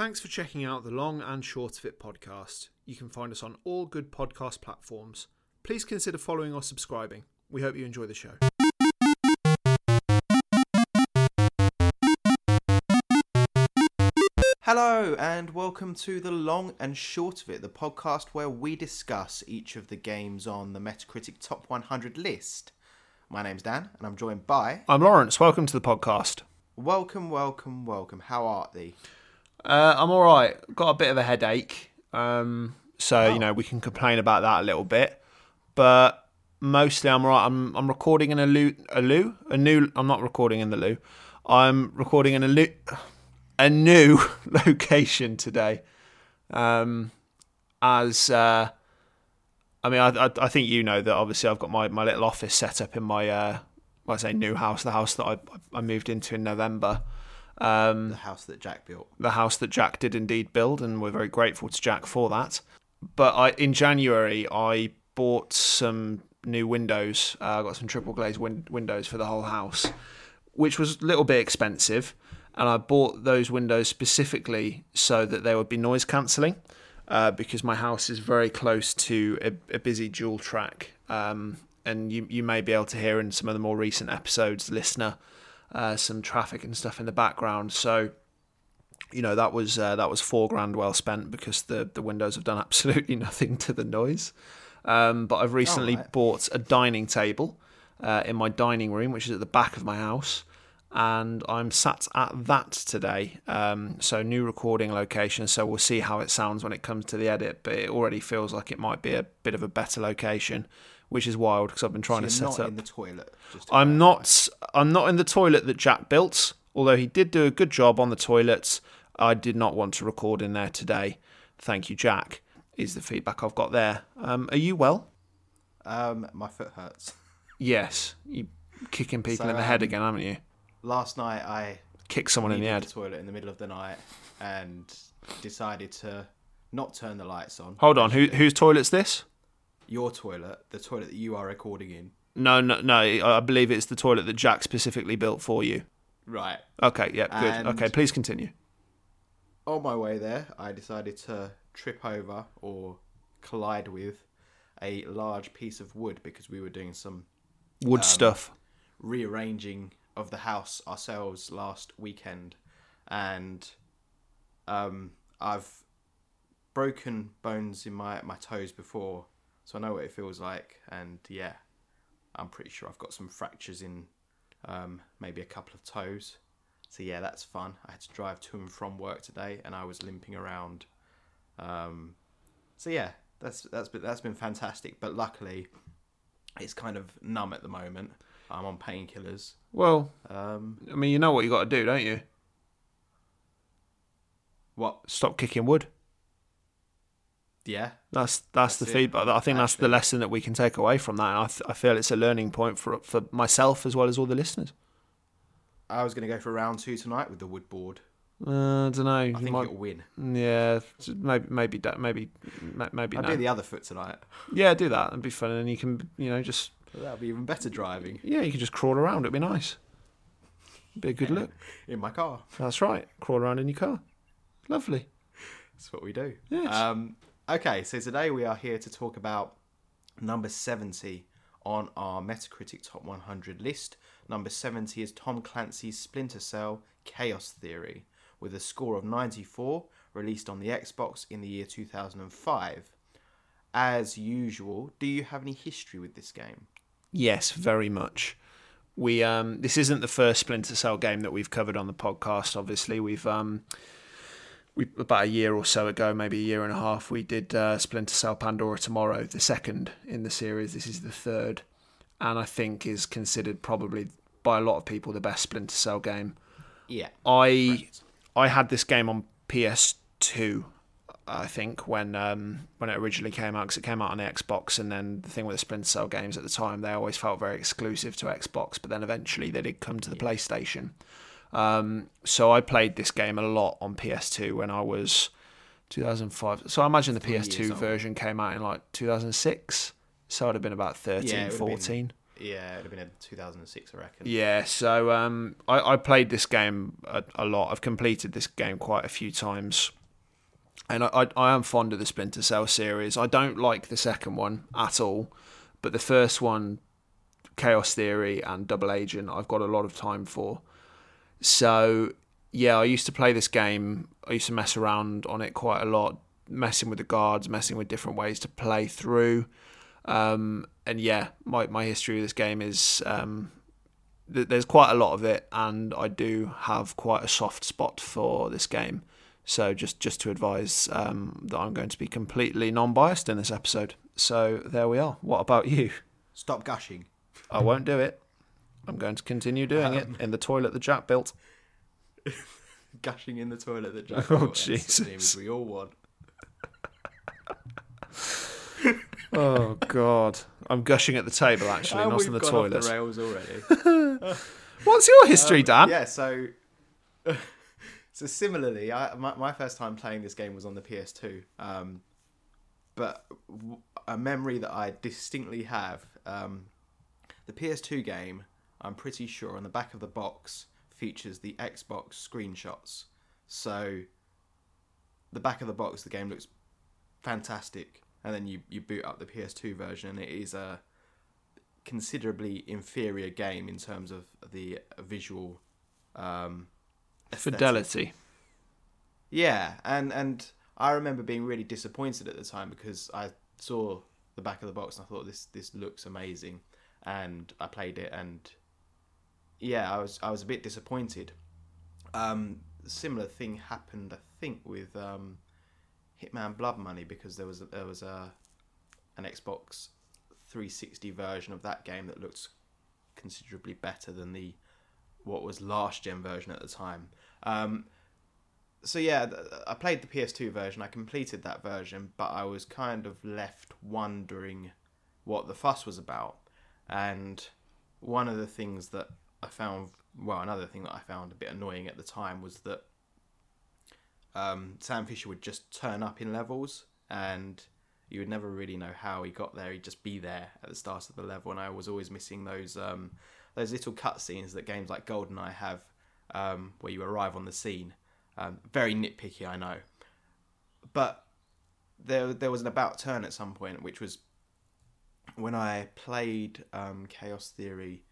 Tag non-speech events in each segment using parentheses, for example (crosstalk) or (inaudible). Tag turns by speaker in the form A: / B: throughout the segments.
A: Thanks for checking out the Long and Short of It podcast. You can find us on all good podcast platforms. Please consider following or subscribing. We hope you enjoy the show.
B: Hello, and welcome to the Long and Short of It, the podcast where we discuss each of the games on the Metacritic Top 100 list. My name's Dan, and I'm joined by.
A: I'm Lawrence. Welcome to the podcast.
B: Welcome, welcome, welcome. How art thee?
A: Uh, I'm all right. Got a bit of a headache, um, so
B: Oh.
A: you know we can complain about that a little bit. But mostly, I'm all right. I'm I'm recording in a loo, a loo, a new. I'm not recording in the loo. I'm recording in a loo, a new (laughs) location today. Um, as uh, I mean, I, I I think you know that obviously I've got my, my little office set up in my uh, I say new house, the house that I I moved into in November. Um,
B: The house that Jack built.
A: the house that Jack did indeed build, and we're very grateful to Jack for that. But I, in January, I bought some new windows. Uh, I got some triple glazed win- windows for the whole house, which was a little bit expensive. And I bought those windows specifically so that they would be noise cancelling, uh, because my house is very close to a, a busy dual track. Um, and you, you may be able to hear in some of the more recent episodes, listener, uh, some traffic and stuff in the background. So you know that was uh, that was four grand well spent because the the windows have done (laughs) absolutely nothing to the noise. Um, but I've recently
B: right.
A: bought a dining table uh, in my dining room, which is at the back of my house, and I'm sat at that today. Um, so new recording location. So we'll see how it sounds when it comes to the edit. But it already feels like it might be a bit of a better location, which is wild because I've been trying
B: So
A: to set
B: not
A: up.
B: in the toilet. Just to
A: I'm not. I'm not in the toilet that Jack built. Although he did do a good job on the toilets, I did not want to record in there today. Thank you, Jack. Is the feedback I've got there? Um, are you well?
B: Um, my foot hurts.
A: Yes. You kicking people
B: So,
A: in the head
B: um,
A: again, haven't you?
B: Last night I
A: kicked someone in the head.
B: the toilet in the middle of the night and decided to not turn the lights on.
A: Hold on. Who whose toilet's this?
B: Your toilet, the toilet that you are recording in.
A: No, no, no. I believe it's the toilet that Jack specifically built for you.
B: Right.
A: Okay. Yeah. Good.
B: And-
A: okay. Please continue.
B: on my way there, I decided to trip over or collide with a large piece of wood because we were doing some Um,
A: Wood stuff.
B: rearranging of the house ourselves last weekend, and um, I've broken bones in my my toes before, so I know what it feels like. And yeah, I'm pretty sure I've got some fractures in um, maybe a couple of toes. So yeah, that's fun. I had to drive to and from work today, and I was limping around. Um, so yeah, that's that's been that's been fantastic. But luckily, it's kind of numb at the moment. I'm on painkillers.
A: Well,
B: Um,
A: I mean, you know what you got to do, don't you?
B: what?
A: Stop kicking wood.
B: Yeah,
A: That's that's, the
B: That's it,
A: feedback. I think that's the lesson that we can take away from that. And I, th- I feel it's a learning point for for myself as well as all the listeners.
B: I was going to go for round two tonight with the wood board.
A: Uh, I don't know.
B: I think it'll win.
A: yeah, maybe maybe maybe maybe
B: I'll
A: no.
B: do the other foot tonight.
A: yeah, do that. It'd be fun, and you can you know just
B: That'll be even better driving
A: yeah you can just crawl around. It'd be nice. Be a good look. (laughs)
B: in my car.
A: That's right. Crawl around in your car. Lovely.
B: That's what we do.
A: Yes.
B: Um, okay, so today we are here to talk about number 70 on our Metacritic Top 100 list. Number 70 is Tom Clancy's Splinter Cell Chaos Theory, with a score of 94, released on the Xbox in the year 2005. As usual, do you have any history with this game?
A: Yes, very much. We um this isn't the first Splinter Cell game that we've covered on the podcast. Obviously, we've um we about a year or so ago, maybe a year and a half, we did uh, Splinter Cell Pandora Tomorrow, the second in the series. This is the third, and I think is considered probably by a lot of people the best Splinter Cell game.
B: Yeah.
A: I
B: correct.
A: I had this game on PS2, I think, when um, when it originally came out, because it came out on the Xbox. And then the thing with the Splinter Cell games at the time, they always felt very exclusive to Xbox, but then eventually they did come to the PlayStation. Um, so I played this game a lot on PS2 when I was 2005. So I imagine the PS2 version came out in like 2006. So I'd have been about 13,
B: Yeah, it would've been-
A: 14.
B: yeah, it'd have been in 2006, I reckon.
A: Yeah, so um, I, I played this game a, a lot. I've completed this game quite a few times, and I, I I am fond of the Splinter Cell series. I don't like the second one at all, but the first one, Chaos Theory and Double Agent, I've got a lot of time for. So yeah, I used to play this game. I used to mess around on it quite a lot, messing with the guards, messing with different ways to play through. Um, and yeah, my, my history with this game is um, th- there's quite a lot of it, and I do have quite a soft spot for this game. So just just to advise um, that I'm going to be completely non-biased in this episode. So there we are. What about you?
B: Stop gushing.
A: I won't do it. I'm going to continue doing it in the toilet that Jack built. (laughs)
B: Gushing in the toilet that Jack (laughs)
A: Oh,
B: built. The
A: Jesus.
B: we all want. (laughs)
A: Oh God, I'm gushing at the table actually,
B: And
A: not in the toilet.
B: Off the rails already.
A: What's your history,
B: Um,
A: Dan?
B: Yeah, so so similarly, I, my my first time playing this game was on the PS2. Um, but w- a memory that I distinctly have, um, the PS2 game, I'm pretty sure on the back of the box features the Xbox screenshots. So the back of the box, the game looks fantastic, and then you you boot up the PS2 version, and it is a considerably inferior game in terms of the visual um.
A: Fidelity.
B: Yeah, and and I remember being really disappointed at the time because I saw the back of the box and I thought this this looks amazing, and I played it and yeah, I was I was a bit disappointed. Um, similar thing happened, I think, with um, Hitman Blood Money because there was a, there was a an Xbox 360 version of that game that looked considerably better than the what was last gen version at the time. Um, so yeah, I played the PS2 version. I completed that version, but I was kind of left wondering what the fuss was about. And one of the things that I found, well, another thing that I found a bit annoying at the time was that um, Sam Fisher would just turn up in levels, and you would never really know how he got there. He'd just be there at the start of the level, and I was always missing those um, those little cutscenes that games like GoldenEye have, um, where you arrive on the scene. Um, very nitpicky, I know, but there there was an about turn at some point, which was when I played um, Chaos Theory.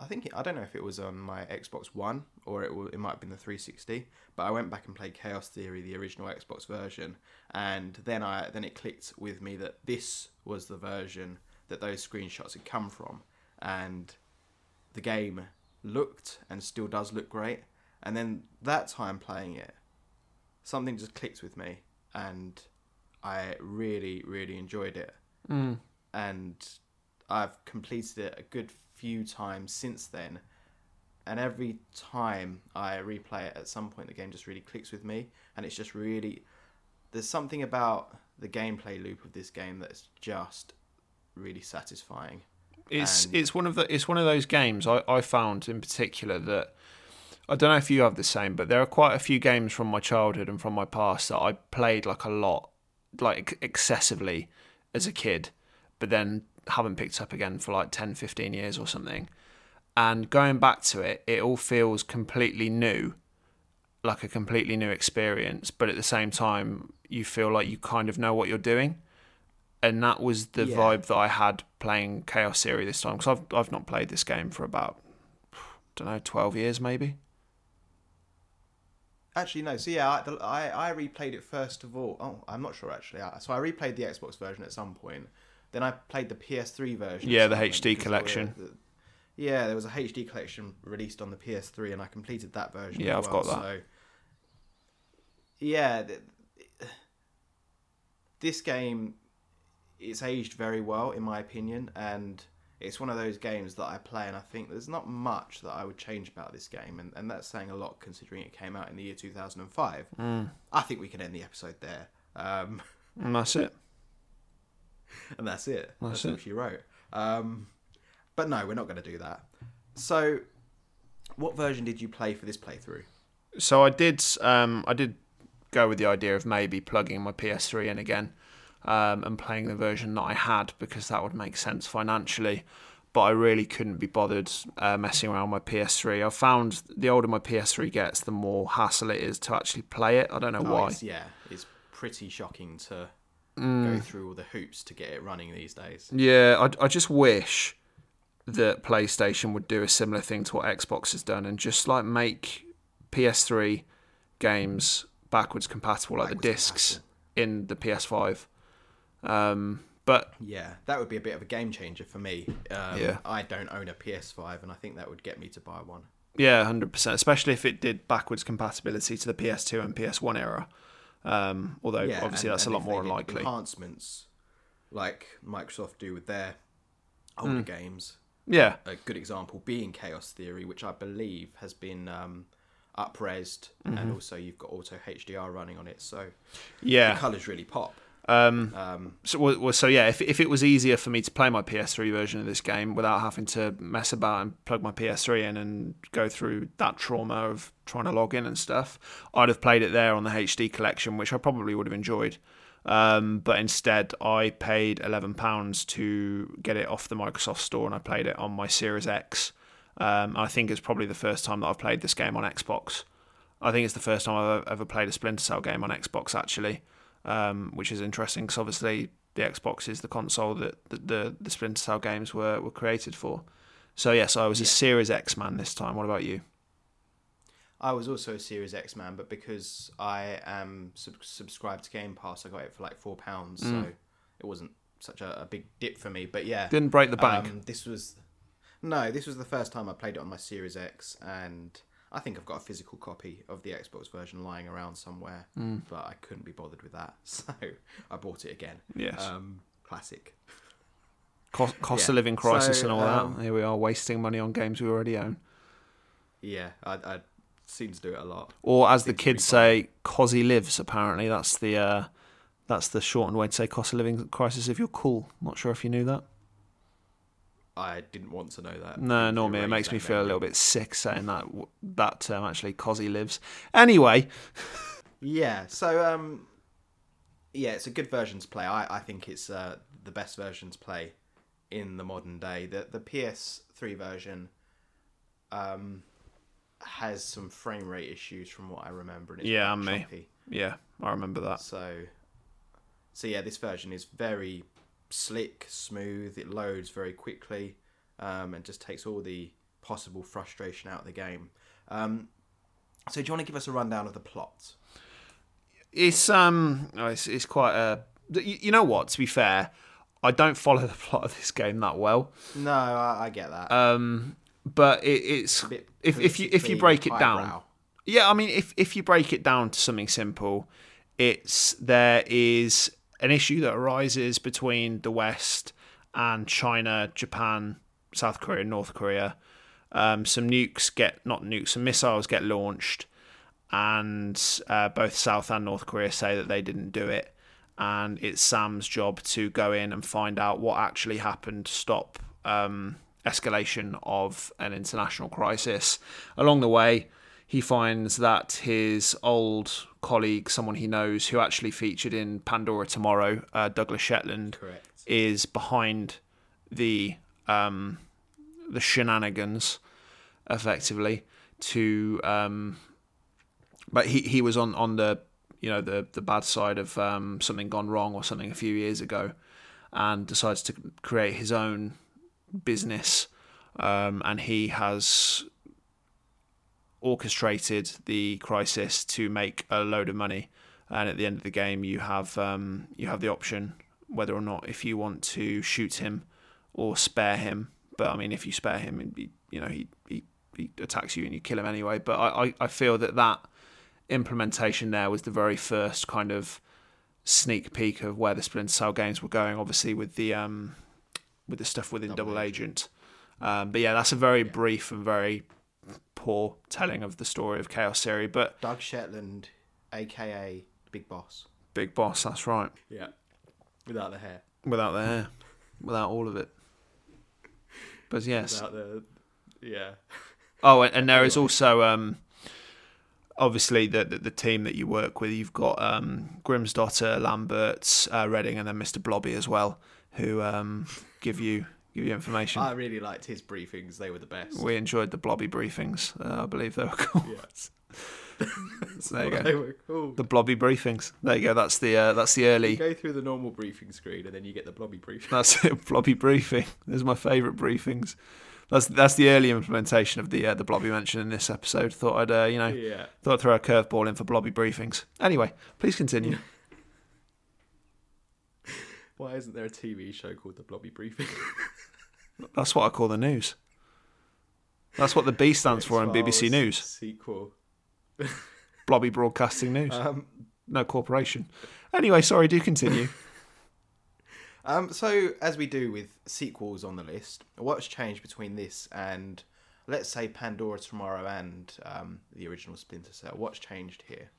B: I think I don't know if it was on my Xbox One or it it might have been the 360. But I went back and played Chaos Theory, the original Xbox version, and then I then it clicked with me that this was the version that those screenshots had come from, and the game looked and still does look great. And then that time playing it, something just clicked with me, and I really really enjoyed it
A: Mm.
B: and I've completed it a good few times since then. And every time I replay it, at some point the game just really clicks with me, and it's just really there's something about the gameplay loop of this game that's just really satisfying.
A: It's
B: And-
A: it's one of the it's one of those games I, I found in particular that I don't know if you have the same, but there are quite a few games from my childhood and from my past that I played like a lot, like excessively as a kid, but then haven't picked up again for like 10, 15 years or something. And going back to it, it all feels completely new, like a completely new experience, but at the same time, you feel like you kind of know what you're doing. And that was the
B: Yeah.
A: vibe that I had playing Chaos Theory this time because I've I've not played this game for about (sighs) I don't know twelve years maybe.
B: Actually, no. So yeah, I, the, I I replayed it first of all. Oh, I'm not sure actually. So I replayed the Xbox version at some point. Then I played the PS3 version.
A: Yeah, the HD collection.
B: were- yeah, there was a HD collection released on the PS3, and I completed that version.
A: Yeah,
B: as
A: I've
B: well,
A: got that.
B: So, yeah, th- this game it's aged very well in my opinion, and it's one of those games that I play and I think there's not much that I would change about this game, and, and that's saying a lot considering it came out in the year 2005.
A: Mm.
B: I think we can end the episode there. Um,
A: And that's it.
B: And that's it.
A: That's
B: That's, all she wrote. Um, but no, we're not going to do that. So, what version did you play for this playthrough?
A: So I did um I did go with the idea of maybe plugging my PS3 in again um, and playing the version that I had because that would make sense financially. but I really couldn't be bothered uh, messing around with my PS3. I've found the older my PS3 gets, the more hassle it is to actually play it. I don't know
B: Oh,
A: why.
B: it's- yeah, it's pretty shocking to
A: Mm.
B: go through all the hoops to get it running these days.
A: Yeah, I, I just wish that PlayStation would do a similar thing to what Xbox has done and just like make PS3 games backwards compatible, like the
B: Backwards
A: discs in the PS5. Um, but
B: Yeah, that would be a bit of a game changer for me. Um,
A: Yeah.
B: I don't own a PS5, and I think that would get me to buy one.
A: yeah, hundred percent. Especially if it did backwards compatibility to the PS2 and PS1 era. Um, although
B: Yeah,
A: obviously
B: and-
A: that's
B: and
A: a lot more unlikely.
B: Enhancements, like Microsoft do with their older
A: Mm.
B: games.
A: Yeah,
B: A good example being Chaos Theory, which I believe has been um, upresed,
A: Mm-hmm.
B: and also you've got auto HDR running on it, so
A: yeah.
B: the colours really pop.
A: Um,
B: Um,
A: So, well, so yeah, if, if it was easier for me to play my PS3 version of this game without having to mess about and plug my PS3 in and go through that trauma of trying to log in and stuff, I'd have played it there on the HD collection, which I probably would have enjoyed. Um, but instead, I paid eleven pounds to get it off the Microsoft Store, and I played it on my Series X. Um, I think it's probably the first time that I've played this game on Xbox. I think it's the first time I've ever played a Splinter Cell game on Xbox, actually um, which is interesting because obviously the Xbox is the console that the, the, the Splinter Cell games were, were created for. So yes, I was a Series X man this time. What about you?
B: I was also a Series X man, but because I am sub- subscribed to Game Pass, I got it for like four pounds,
A: Mm.
B: so it wasn't such a, a big dip for me. But yeah,
A: Didn't break the bank.
B: Um, this was no, this was the first time I played it on my Series X, and I think I've got a physical copy of the Xbox version lying around somewhere,
A: Mm.
B: but I couldn't be bothered with that, (laughs) so I bought it again.
A: yes,
B: Um, classic.
A: cost, (laughs) cost
B: yeah.
A: of living crisis
B: So,
A: and all
B: um,
A: that. Here we are wasting money on games we already own,
B: Yeah, I, I seem to do it a lot.
A: or as the
B: Seems to be
A: kids say, "Cosy lives." Apparently, that's the uh, that's the shortened way to say cost of living crisis. If you're cool, not sure if you knew that.
B: I didn't want to know that.
A: No, nor me. It makes me feel a little bit sick saying that that term actually. Cosy lives. Anyway,
B: Yeah. So um, yeah, it's a good version to play. I, I think it's uh, the best version to play in the modern day. The the PS3 version um has some frame rate issues from what I remember. And it's
A: Yeah, me.
B: choppy.
A: yeah, I remember that.
B: So so yeah, this version is very slick, smooth. It loads very quickly, um, and just takes all the possible frustration out of the game. Um, so do you want to give us a rundown of the plot?
A: It's um, oh, it's, it's quite a. You, you know what? To be fair, I don't follow the (laughs) plot of this game that well.
B: No, I, I get that.
A: Um, but it, it's if if you if you break it down, yeah. I mean, if if you break it down to something simple, it's there is an issue that arises between the West and China, Japan, South Korea, North Korea. Um, some nukes get not nukes, some missiles get launched, and uh, both South and North Korea say that they didn't do it. And it's Sam's job to go in and find out what actually happened, to stop um, escalation of an international crisis. Along the way, he finds that his old colleague, someone he knows who actually featured in Pandora Tomorrow, uh, Douglas Shetland,
B: Correct.
A: is behind the um, the shenanigans, effectively. To um, but he, he was on, on the you know the the bad side of um, something gone wrong or something a few years ago, and decides to create his own business, um, and he has orchestrated the crisis to make a load of money. And at the end of the game, you have um, you have the option whether or not if you want to shoot him or spare him. But I mean, if you spare him, be, you know he, he he attacks you and you kill him anyway. But I, I, I feel that that implementation there was the very first kind of sneak peek of where the Splinter Cell games were going. Obviously with the um with the stuff within Double,
B: Double
A: Agent. Um, but yeah, that's a very brief and very poor telling of the story of Chaos Theory. But
B: Doug Shetland, aka Big Boss.
A: Big Boss, that's right.
B: Yeah. Without the hair.
A: Without the hair, without all of it. But yes.
B: Without the. Yeah.
A: Oh, and, and there is also um, obviously the, the the team that you work with. You've got um, Grimsdottir, Lambert, uh, Redding, and then Mr. Blobby as well, who um, give you give you information.
B: I really liked his briefings; they were the best.
A: we enjoyed the blobby briefings. Uh, I believe they were called.
B: Yes. (laughs)
A: So there you
B: They
A: go.
B: were cool.
A: The blobby briefings. There you go. That's the uh, that's the
B: You
A: early.
B: go through the normal briefing screen, and then you get the blobby briefing.
A: That's (laughs) it. Blobby briefing. Those are my favourite briefings. That's that's the early implementation of the uh, the blobby mention in this episode. Thought I'd uh, you know
B: Yeah.
A: thought I'd throw a curveball in for blobby briefings. Anyway, please continue. (laughs)
B: Why isn't there a TV show called the Blobby Briefing? (laughs)
A: That's what I call the news. That's what the B stands for in BBC News.
B: sequel. (laughs)
A: Blobby Broadcasting News.
B: Um,
A: no corporation. Anyway, sorry, do continue. (laughs)
B: um, so as we do with sequels on the list, what's changed between this and let's say Pandora Tomorrow and um, the original Splinter Cell? What's changed here?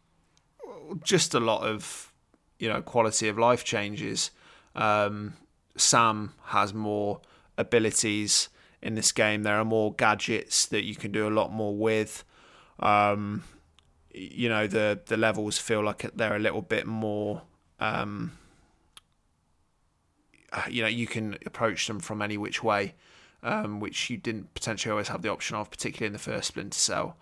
A: Just a lot of, you know, quality of life changes. Um, Sam has more abilities in this game. There are more gadgets that you can do a lot more with. Um, you know, the the levels feel like they're a little bit more. Um, uh, you know, you can approach them from any which way, um, which you didn't potentially always have the option of, particularly in the first Splinter Cell.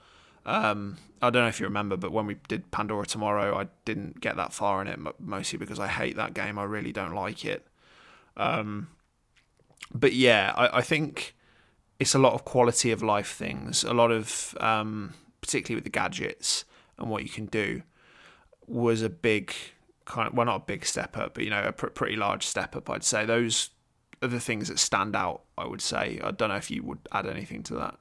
A: Um, I don't know if you remember, but when we did Pandora Tomorrow, I didn't get that far in it, mostly because I hate that game. I really don't like it. Um, but yeah, I, I think it's a lot of quality of life things, a lot of, um, particularly with the gadgets and what you can do, was a big kind of, well, not a big step up, but you know, a pr- pretty large step up, I'd say. Those are the things that stand out, I would say. I don't know if you would add anything to that.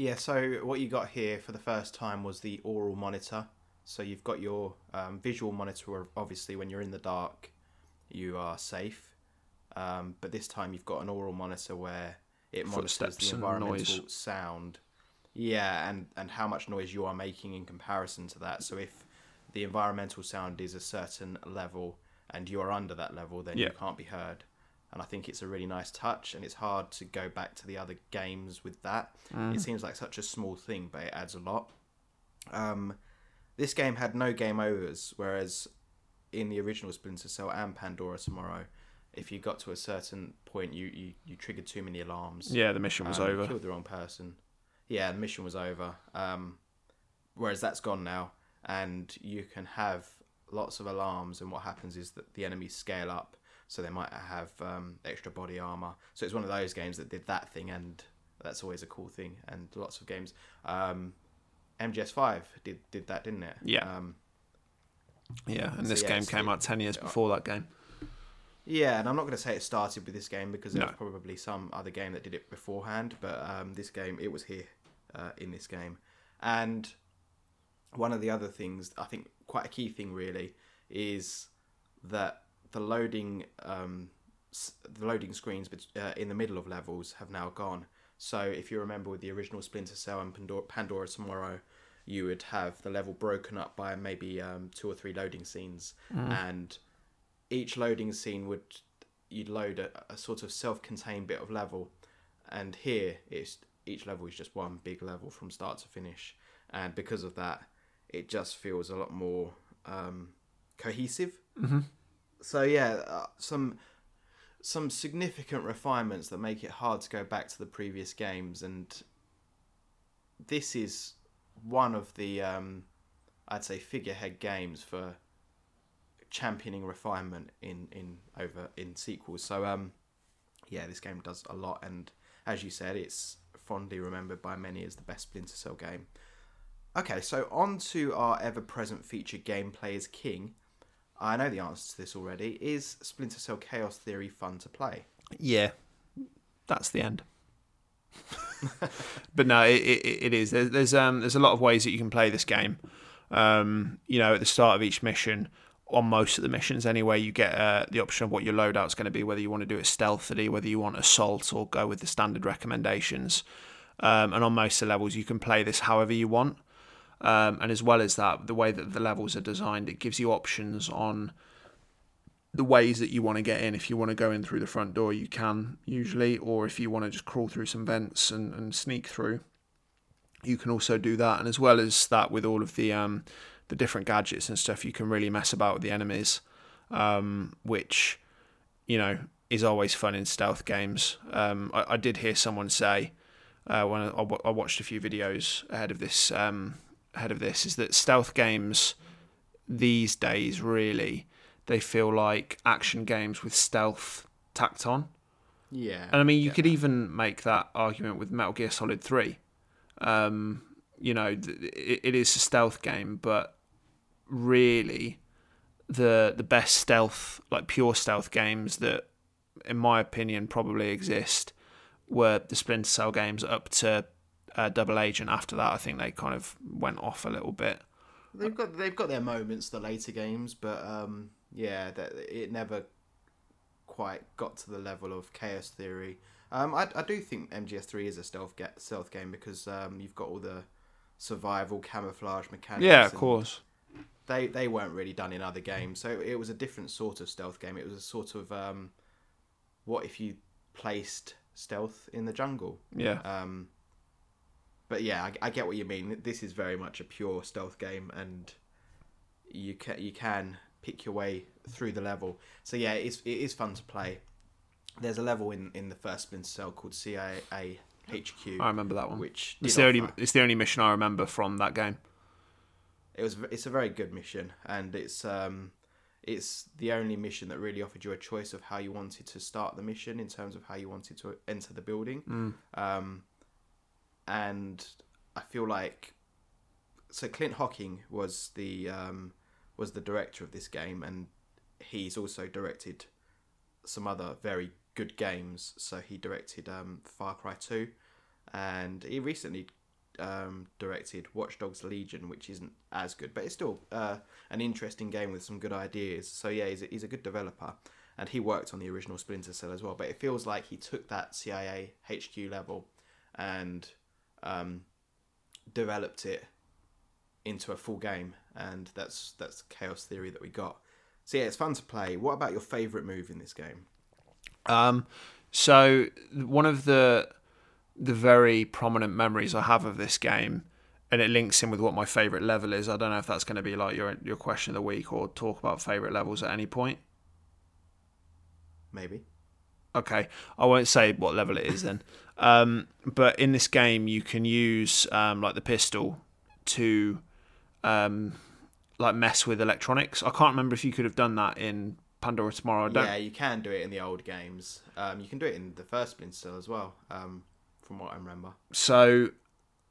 B: Yeah, so what you got here for the first time was the aural monitor. So you've got your um, visual monitor, obviously, when you're in the dark, you are safe. Um, but this time you've got an aural monitor where it monitors
A: Footsteps
B: the environmental
A: noise.
B: sound. Yeah, and, and how much noise you are making in comparison to that. So if the environmental sound is a certain level and you are under that level, then
A: Yeah.
B: you can't be heard. And I think it's a really nice touch, and it's hard to go back to the other games with that. It seems like such a small thing, but it adds a lot. Um, this game had no game overs, whereas in the original Splinter Cell and Pandora Tomorrow, if you got to a certain point, you, you, you triggered too many alarms.
A: Yeah, the mission was
B: Um,
A: over.
B: Killed the wrong person. Yeah, the mission was over. Um, whereas that's gone now, and you can have lots of alarms. And what happens is that the enemies scale up, so they might have um, extra body armor. So it's one of those games that did that thing, and that's always a cool thing. And lots of games. Um, MGS5 did did that, didn't it?
A: Yeah.
B: Um,
A: Yeah, and
B: So,
A: this
B: yeah,
A: game came out 10 years before that game.
B: Yeah, and I'm not going to say it started with this game because there
A: No.
B: was probably some other game that did it beforehand, but um, this game, it was here uh, in this game. And one of the other things, I think quite a key thing really, is that the loading um, the loading screens uh, in the middle of levels have now gone. So if you remember with the original Splinter Cell and Pandora, Pandora Tomorrow, you would have the level broken up by maybe um, two or three loading scenes, and each loading scene would you'd load a, a sort of self-contained bit of level, and here it's each level is just one big level from start to finish, and because of that, it just feels a lot more um, cohesive.
A: Mhm.
B: So yeah, uh, some some significant refinements that make it hard to go back to the previous games, and this is one of the um, I'd say figurehead games for championing refinement in in over in sequels. So um, yeah, this game does a lot, and as you said, it's fondly remembered by many as the best Splinter Cell game. Okay, so on to our ever-present feature, gameplay is king. I know the answer to this already. Is Splinter Cell Chaos Theory fun to play?
A: Yeah, that's the end. (laughs) but no, it, it, it is. There's there's um there's a lot of ways that you can play this game. Um, you know, at the start of each mission, on most of the missions anyway, you get uh, the option of what your loadout's going to be, whether you want to do it stealthily, whether you want assault, or go with the standard recommendations. Um, and on most of the levels, you can play this however you want. Um, and as well as that, the way that the levels are designed, it gives you options on the ways that you want to get in. If you want to go in through the front door, you can usually, or if you want to just crawl through some vents and, and sneak through, you can also do that. And as well as that, with all of the um, the different gadgets and stuff, you can really mess about with the enemies, um, which you know is always fun in stealth games. Um, I, I did hear someone say uh, when I, watched a few videos ahead of this um, ahead of this is that stealth games these days really they feel like action games with stealth tacked on.
B: Yeah.
A: And I mean, you could even make that argument with Metal Gear Solid 3. Um, you know, th- it, it is a stealth game, but really, the the best stealth, like pure stealth games that, in my opinion, probably exist, were the Splinter Cell games up to uh, Double Agent. After that, I think they kind of went off a little bit.
B: They've got they've got their moments, the later games, but um, yeah, that it never quite got to the level of Chaos Theory. Um, I, I do think MGS3 is a stealth ga- stealth game because um, you've got all the survival camouflage mechanics.
A: Yeah, of course.
B: They they weren't really done in other games, so it was a different sort of stealth game. It was a sort of um, what if you placed stealth in the jungle?
A: Yeah.
B: Um, but yeah, I, I get what you mean. This is very much a pure stealth game, and you can you can pick your way through the level. So yeah, it is it is fun to play. There's a level in, in the first Splinter Cell called CIA HQ,
A: I remember that one.
B: which
A: It's the only it's the only mission I remember from that game.
B: it was it's a very good mission, and it's um it's the only mission that really offered you a choice of how you wanted to start the mission in terms of how you wanted to enter the building.
A: Mm.
B: Um, and I feel like so Clint Hocking was the um, was the director of this game, and he's also directed some other very good games. So he directed um, Far Cry Two, and he recently um, directed Watch Dogs Legion, which isn't as good, but it's still uh, an interesting game with some good ideas. So yeah, he's a, he's a good developer, and he worked on the original Splinter Cell as well. But it feels like he took that CIA HQ level and um, developed it into a full game, and that's that's Chaos Theory that we got. So yeah, it's fun to play. What about your favourite move in this game?
A: Um, so one of the the very prominent memories I have of this game, and it links in with what my favourite level is. I don't know if that's going to be like your your question of the week or talk about favourite levels at any point.
B: Maybe.
A: Okay, I won't say what level it is then. (laughs) Um, but in this game, you can use um, like the pistol to um, like mess with electronics. I can't remember if you could have done that in Pandora Tomorrow. I don't.
B: Yeah, you can do it in the old games. Um, you can do it in the first Splinter as well, um, from what I remember.
A: So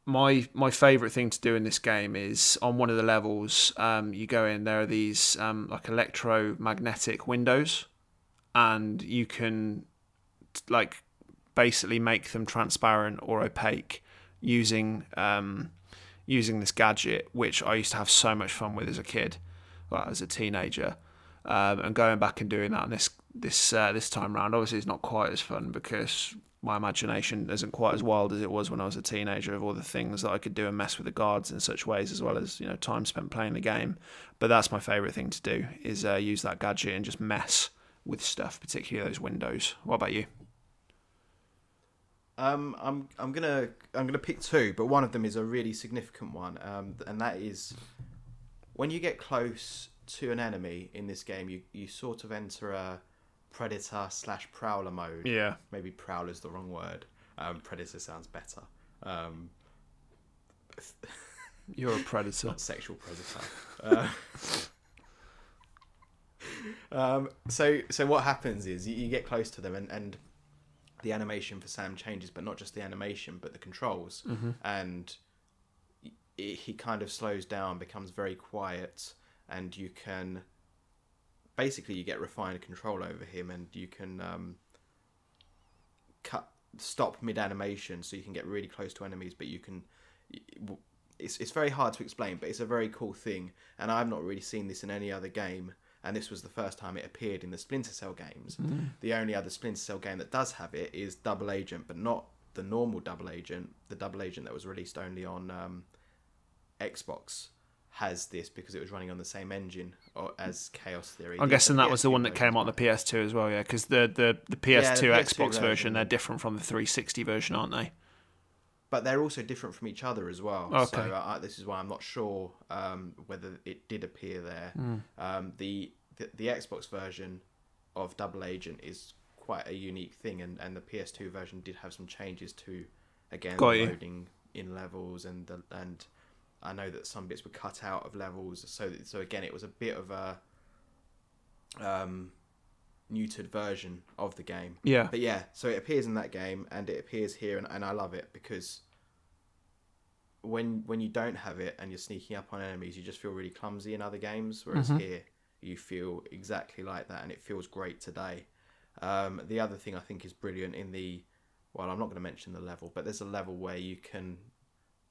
A: my my favorite thing to do in this game is on one of the levels um, you go in there are these um, like electromagnetic windows and you can like basically make them transparent or opaque using um, using this gadget which I used to have so much fun with as a kid well as a teenager um, and going back and doing that this this uh, this time round obviously it's not quite as fun because my imagination isn't quite as wild as it was when I was a teenager of all the things that I could do and mess with the guards in such ways as well as you know time spent playing the game. But that's my favorite thing to do is uh, use that gadget and just mess with stuff particularly those windows. What about you
B: Um, I'm I'm gonna I'm gonna pick two, but one of them is a really significant one, um, and that is when you get close to an enemy in this game, you you sort of enter a predator slash prowler mode.
A: yeah
B: Maybe prowler is the wrong word. Um, predator sounds better. Um, (laughs)
A: you're a predator
B: not sexual predator. uh, (laughs) um, so so what happens is you, you get close to them and, and the animation for Sam changes, but not just the animation, but the controls, and he, he kind of slows down, becomes very quiet, and you can basically you get refined control over him, and you can um, cut stop mid animation, so you can get really close to enemies, but you can it's it's very hard to explain, but it's a very cool thing, and I've not really seen this in any other game. And this was the first time it appeared in the Splinter Cell games. The only other Splinter Cell game that does have it is Double Agent, but not the normal Double Agent. The Double Agent that was released only on um, Xbox has this because it was running on the same engine as Chaos Theory.
A: I'm
B: The-
A: guessing that was the one that came out on the PS2 as well yeah because the, the, the PS2
B: Yeah, the PS2
A: Xbox version
B: version.
A: they're different from the 360 version aren't they
B: but they're also different from each other as well.
A: Okay.
B: So uh, this is why I'm not sure um, whether it did appear there.
A: Hmm.
B: Um, the, the the Xbox version of Double Agent is quite a unique thing, and, and the PS2 version did have some changes to again
A: Got you.
B: loading in levels and the, and I know that some bits were cut out of levels, so so again it was a bit of a um, neutered version of the game.
A: Yeah.
B: But yeah, so it appears in that game and it appears here, and, and I love it because when when you don't have it and you're sneaking up on enemies, you just feel really clumsy in other games. Whereas here, you feel exactly like that, and it feels great today. Um, the other thing I think is brilliant in the well, I'm not going to mention the level, but there's a level where you can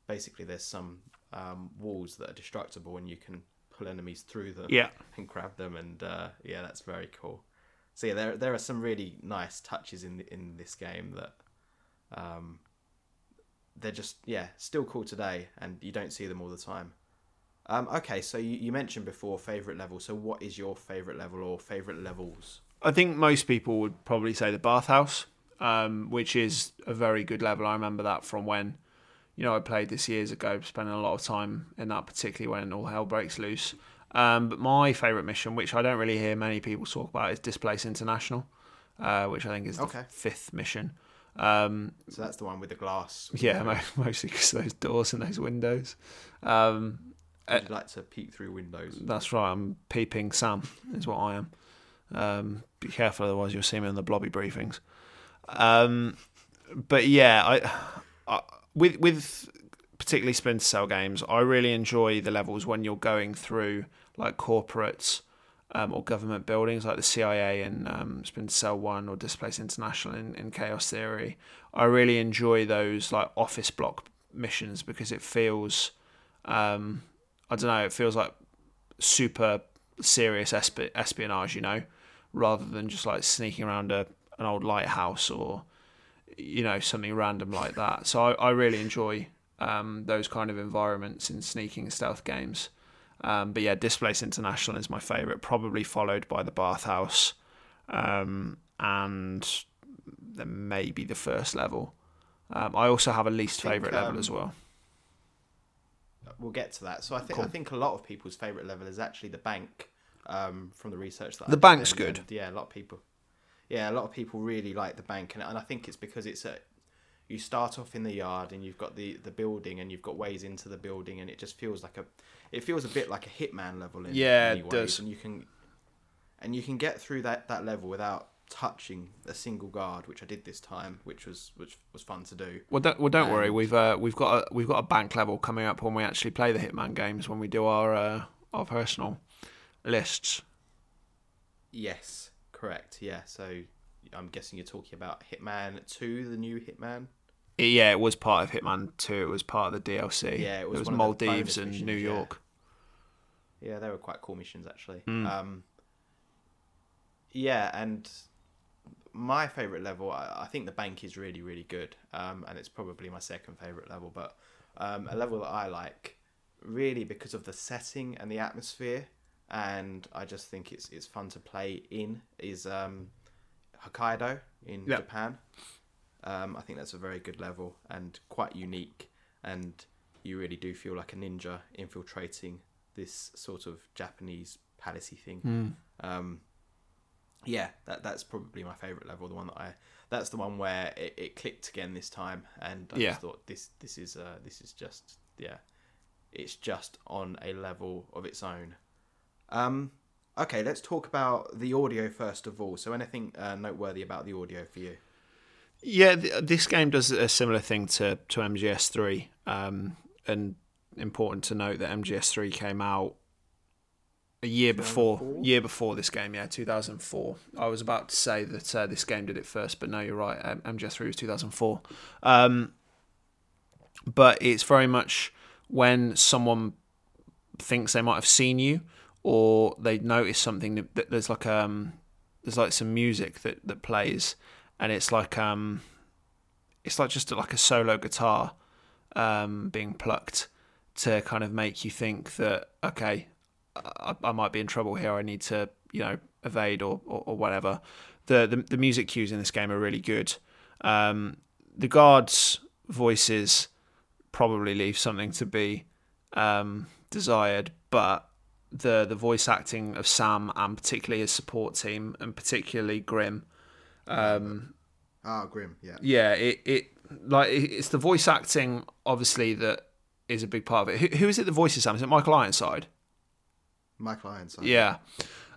B: basically there's some um, walls that are destructible, and you can pull enemies through them
A: Yeah.
B: and grab them, and uh, yeah, that's very cool. So yeah, there there are some really nice touches in in this game that um, they're just yeah still cool today, and you don't see them all the time. Um, okay, so you, you mentioned before favorite level. So what is your favorite level or favorite levels?
A: I think most people would probably say the bathhouse, um, which is a very good level. I remember that from when, you know, I played this years ago, spending a lot of time in that, particularly when all hell breaks loose. Um, but my favourite mission, which I don't really hear many people talk about, is Displace International, uh, which I think is the
B: Okay.
A: fifth mission. Um,
B: So that's the one with the glass.
A: yeah, mo- (laughs) mostly because those doors and those windows. Um,
B: Would you like to peek through windows?
A: That's right. I'm peeping Sam, is what I am. Um, be careful, otherwise you'll see me in the blobby briefings. Um, but yeah, I, I with with particularly Splinter Cell games, I really enjoy the levels when you're going through like corporates um, or government buildings, like the CIA and um, Cell One or Displace International in, in Chaos Theory. I really enjoy those like office block missions because it feels, um, I don't know, it feels like super serious esp- espionage, you know, rather than just like sneaking around a an old lighthouse or you know something random like that. So I, I really enjoy um, those kind of environments in sneaking stealth games. Um, but yeah, Displace International is my favourite, probably followed by the Bathhouse, um, and then maybe the first level. Um, I also have a least
B: think,
A: favourite level
B: um,
A: as well.
B: We'll get to that. So I think
A: Cool.
B: I think a lot of people's favorite level is actually the bank. Um, from the research that
A: The
B: did,
A: bank's good.
B: and, yeah, a lot of people. Yeah, a lot of people really like the bank, and, and I think it's because it's a. You start off in the yard, and you've got the the building, and you've got ways into the building, and it just feels like a. It feels a bit like a hitman level in
A: Yeah, it
B: ways,
A: does.
B: and you can. And you can get through that, that level without touching a single guard, which I did this time, which was which was fun to do.
A: Well, don't, well, don't worry. We've uh, we've got a, we've got a bank level coming up when we actually play the Hitman games when we do our uh, our personal lists.
B: Yes, correct. Yeah, so I'm guessing you're talking about Hitman 2, the new Hitman.
A: Yeah, it was part of Hitman Two. It was part of the DLC.
B: Yeah, it was
A: It was
B: one of the
A: Maldives and
B: missions,
A: New. York.
B: Yeah, they were quite cool missions actually.
A: Hmm.
B: Um, yeah, and my favorite level, I, I think the bank is really, really good, um, and it's probably my second favorite level. But um, a level that I like, really because of the setting and the atmosphere, and I just think it's it's fun to play in is um, Hokkaido in
A: Yeah.
B: Japan. Um, I think that's a very good level and quite unique, and you really do feel like a ninja infiltrating this sort of Japanese palacey thing.
A: Hmm.
B: Um, yeah, that that's probably my favorite level. The one that I that's the one where it, it clicked again this time, and I
A: Yeah.
B: just thought this this is uh, this is just yeah, it's just on a level of its own. Um, okay, let's talk about the audio first of all. So anything uh, noteworthy about the audio for you?
A: Yeah, th- this game does a similar thing to to MGS3, um, and important to note that MGS3 came out a year before year before this game. Yeah, 2004. I was about to say that uh, this game did it first, but no, you're right. Um, MGS3 was 2004. Um, but it's very much when someone thinks they might have seen you or they notice something that, that there's like um there's like some music that that plays and it's like um it's like just like a solo guitar um being plucked to kind of make you think that okay I, I might be in trouble here I need to you know evade or or, or whatever. The, the the music cues in this game are really good. Um the guards voices probably leave something to be um desired but the the voice acting of Sam and particularly his support team and particularly Grim Um,
B: Ah, Grim. Yeah.
A: yeah, it, it like it's the voice acting obviously that is a big part of it. Who, who is it? The voices Sam? Is it Michael Ironside?
B: Michael Ironside.
A: Yeah.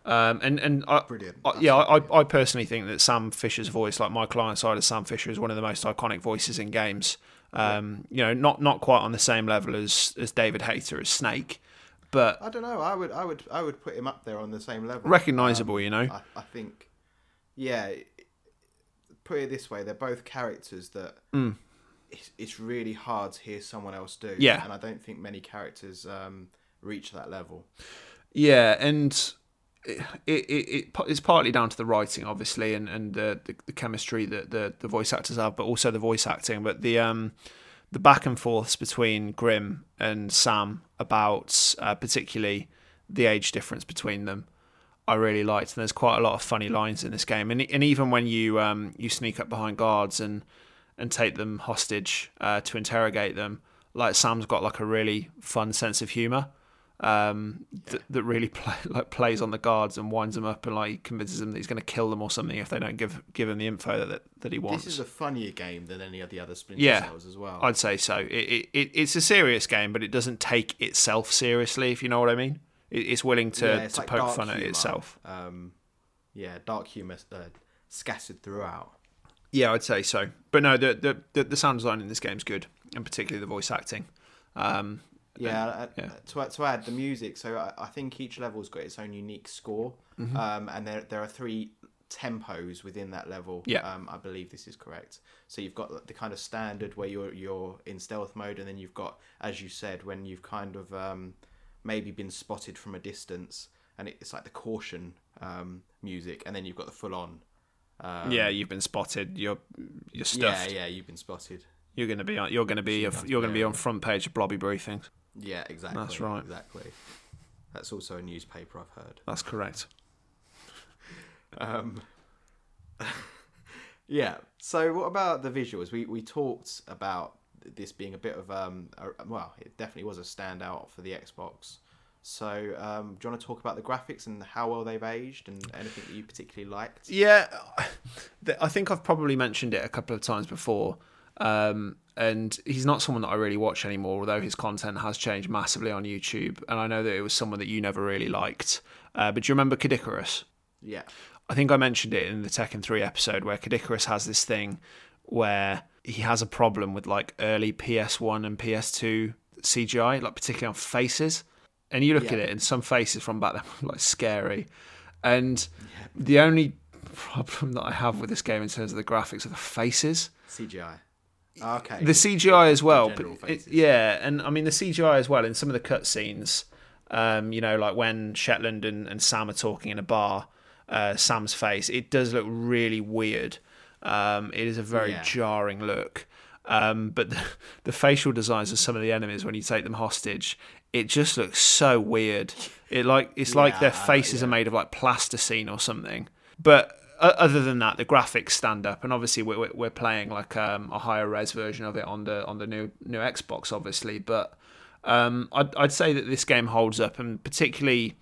A: Um, and and I,
B: Brilliant.
A: I, yeah, I, I personally think that Sam Fisher's voice, like Michael Ironside as Sam Fisher, is one of the most iconic voices in games. Um, You know, not not quite on the same level as as David Hayter as Snake, but
B: I don't know. I would, I would, I would put him up there on the same level.
A: recognizable. you know,
B: I, I think, yeah. Put it this way: they're both characters that
A: Mm.
B: it's, it's really hard to hear someone else do.
A: Yeah.
B: and I don't think many characters um, reach that level.
A: Yeah, and it, it, it it's partly down to the writing, obviously, and and the the, the chemistry that the the voice actors have, but also the voice acting. But the um the back and forths between Grim and Sam about uh, particularly the age difference between them. I really liked, and there's quite a lot of funny lines in this game, and and even when you um you sneak up behind guards and and take them hostage uh, to interrogate them, like Sam's got like a really fun sense of humour um, th- that really (laughs) play, like plays on the guards and winds them up and like convinces them that he's going to kill them or something if they don't give give him the info that that he wants.
B: This is a funnier game than any of the other Splinter
A: Yeah.
B: Cells as well.
A: I'd say so. It, it, it it's a serious game, but it doesn't take itself seriously. If you know what I mean, it's willing to,
B: Yeah, it's
A: to
B: like
A: poke fun at itself.
B: Um, yeah, dark humor uh, scattered throughout.
A: Yeah, I'd say so. But no, the the the, the sound design in this game's good, and particularly the voice acting. Um,
B: Yeah, uh,
A: yeah.
B: To, to add the music, so I, I think each level's got its own unique score,
A: Mm-hmm.
B: um, and there there are three tempos within that level.
A: Yeah.
B: um, I believe this is correct. So you've got the kind of standard where you're you're in stealth mode, and then you've got, as you said, when you've kind of um, maybe been spotted from a distance, and it's like the caution um, music, and then you've got the full on. Um,
A: yeah, you've been spotted. You're you're stuffed.
B: yeah, yeah, you've been spotted.
A: You're gonna be on. You're gonna be.
B: Sometimes,
A: You're gonna be on front page of blobby briefings.
B: Yeah, exactly.
A: That's right.
B: Exactly. That's also a newspaper I've heard.
A: That's correct.
B: Um, (laughs) yeah. So, what about the visuals? We we talked about this being a bit of um, a, well, it definitely was a standout for the Xbox. So, um, do you want to talk about the graphics and how well they've aged, and anything that you particularly liked?
A: Yeah, (sighs) I think I've probably mentioned it a couple of times before. Um, and he's not someone that I really watch anymore, although his content has changed massively on YouTube. And I know that it was someone that you never really liked. Uh, but do you remember Kid Icarus?
B: Yeah.
A: I think I mentioned it in the Tekken 3 episode where Kid Icarus has this thing where he has a problem with like early PS1 and PS2 CGI, like particularly on faces. And you look
B: Yeah.
A: at it, and some faces from back then were like scary. And the only problem that I have with this game in terms of the graphics are the faces.
B: CGI. Okay.
A: The CGI as well, but it, yeah, and I mean the CGI as well in some of the cutscenes. Um, you know, like when Shetland and, and Sam are talking in a bar, uh, Sam's face it does look really weird. Um, it is a very
B: Yeah.
A: jarring look. Um, but the, (laughs) the facial designs of some of the enemies when you take them hostage, it just looks so weird. It like it's like their faces
B: yeah.
A: are made of like plasticine or something. But other than that, the graphics stand up, and obviously we're we're- we're playing like um, a higher res version of it on the on the new new Xbox, obviously. But um, I'd I'd say that this game holds up, and particularly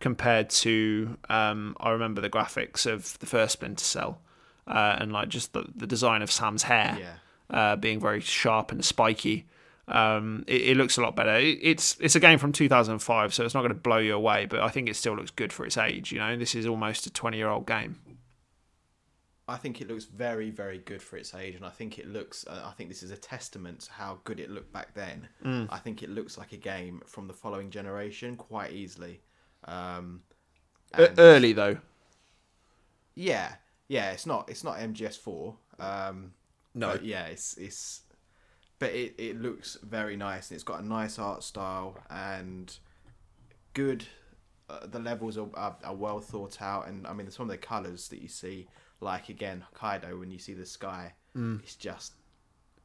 A: compared to um, I remember the graphics of the first Splinter Cell, uh, and like just the the design of Sam's hair
B: Yeah.
A: uh, being very sharp and spiky. Um, it, it looks a lot better. It, it's it's a game from 2005, so it's not going to blow you away, but I think it still looks good for its age. You know, this is almost a 20 year old game.
B: I think it looks very, very good for its age, and I think it looks. Uh, I think this is a testament to how good it looked back then.
A: Mm.
B: I think it looks like a game from the following generation quite easily. Um, and-
A: early though.
B: yeah, yeah. It's not. It's not MGS four. Um,
A: No.
B: but yeah, it's it's. But it, it looks very nice, and it's got a nice art style and good. Uh, the levels are, are, are well thought out, and I mean, some of the colors that you see, like again Hokkaido, when you see the sky, it's just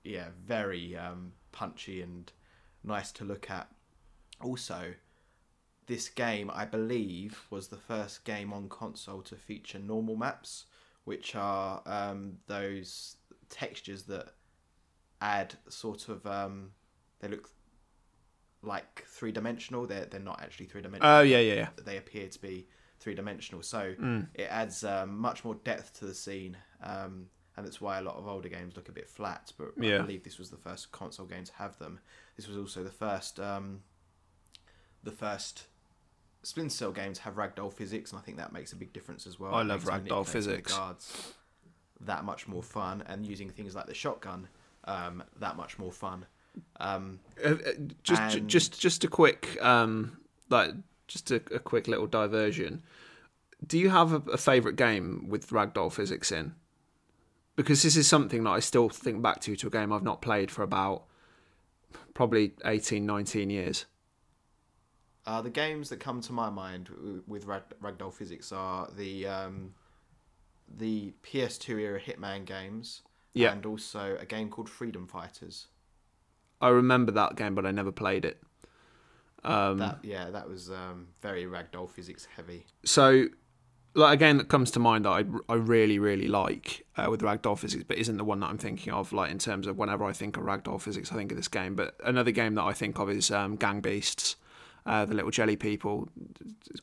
B: yeah, very um, punchy and nice to look at. Also, this game, I believe, was the first game on console to feature normal maps, which are um, those textures that add sort of um, they look like three dimensional. They're they're not actually three dimensional.
A: Oh yeah, yeah, yeah.
B: They appear to be three dimensional. So
A: Mm.
B: it adds um, much more depth to the scene, um, and that's why a lot of older games look a bit flat. But
A: Yeah.
B: I believe this was the first console game to have them. This was also the first, um, the first Splinter Cell games have ragdoll physics, and I think that makes a big difference as well.
A: I
B: It
A: love ragdoll physics.
B: Guards that much more fun, and using things like the shotgun um, that much more fun. Um,
A: Uh, uh, just
B: And-
A: just just a quick um like just a, a quick little diversion do you have a, a favorite game with ragdoll physics in because this is something that i still think back to to a game i've not played for about probably 18 19 years
B: Uh, the games that come to my mind with rag- ragdoll physics are the um, the PS2 era Hitman games,
A: Yeah.
B: and also a game called Freedom Fighters.
A: i remember that game but i never played it um
B: That yeah, that was um, very ragdoll physics heavy.
A: so like a game that comes to mind that I, I really really like uh, with ragdoll physics but isn't the one that I'm thinking of like in terms of whenever I think of ragdoll physics I think of this game but another game that I think of is um, Gang Beasts uh, the little jelly people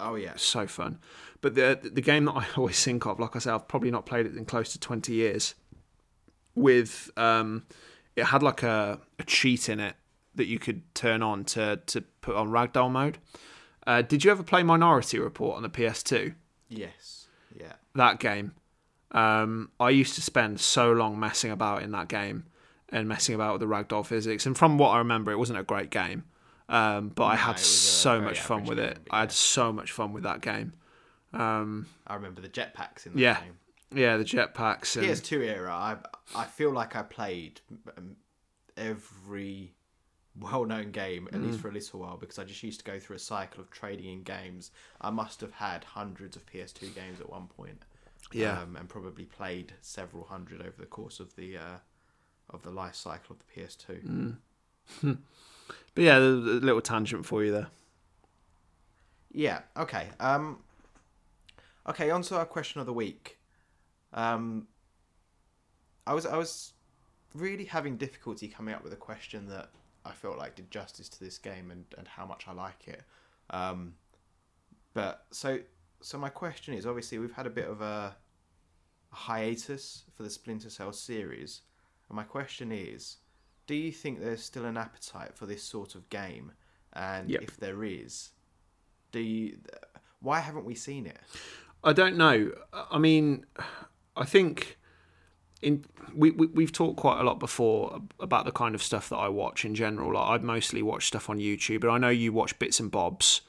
B: Oh yeah,
A: so fun but the the game that I (laughs) always think of like I say I've probably not played it in close to 20 years with um it had like a, a cheat in it that you could turn on to to put on ragdoll mode uh, did you ever play Minority Report on the PS2
B: yes, yeah.
A: that game. Um, I used to spend so long messing about in that game and messing about with the ragdoll physics. And from what I remember, it wasn't a great game, um, but I had
B: a
A: so much fun with
B: game,
A: it.
B: but
A: I had so much fun with that game. Um,
B: I remember the jetpacks in that
A: Yeah.
B: game.
A: yeah, the jetpacks. And,
B: PS2 era, I I feel like I played every well-known game at
A: Mm.
B: least for a little while because I just used to go through a cycle of trading in games. I must have had hundreds of PS2 games at one point.
A: Yeah.
B: um, and probably played several hundred over the course of the uh, of the life cycle of the PS2.
A: Mm. (laughs) But yeah, the little tangent for you there.
B: Yeah. Okay. Um. Okay. On to our question of the week. Um. I was I was really having difficulty coming up with a question that I felt like did justice to this game and, and how much I like it. Um. But so so my question is obviously we've had a bit of a, a hiatus for the Splinter Cell series, and my question is, do you think there's still an appetite for this sort of game? And
A: Yep.
B: if there is, do you? Why haven't we seen it?
A: I don't know. I mean, I think in we, we we've talked quite a lot before about the kind of stuff that I watch in general. Like I mostly watch stuff on YouTube, but I know you watch bits and bobs.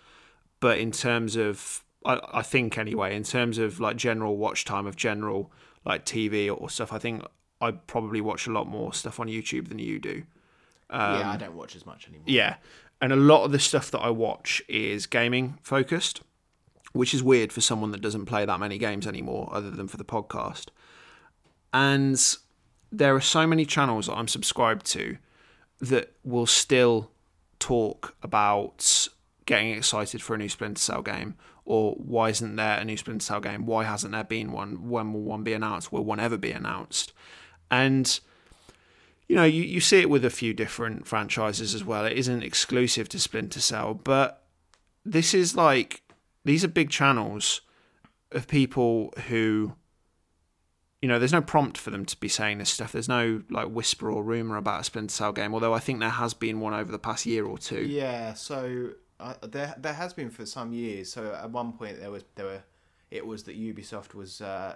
A: But in terms of, I, I think anyway, in terms of like general watch time of general like TV or stuff, I think I probably watch a lot more stuff on YouTube than you do.
B: yeah, I don't watch as much anymore.
A: Um, Yeah, and a lot of the stuff that I watch is gaming focused, which is weird for someone that doesn't play that many games anymore, other than for the podcast. And there are so many channels that I'm subscribed to that will still talk about getting excited for a new Splinter Cell game, or why isn't there a new Splinter Cell game? Why hasn't there been one? When will one be announced? Will one ever be announced? And you know, you, you see it with a few different franchises as well. It isn't exclusive to Splinter Cell, but this is like these are big channels of people who you know, there's no prompt for them to be saying this stuff. There's no like whisper or rumor about a Splinter Cell game, although I think there has been one over the past year or two.
B: Yeah, so uh, there there has been for some years. So at one point there was there were it was that Ubisoft was uh,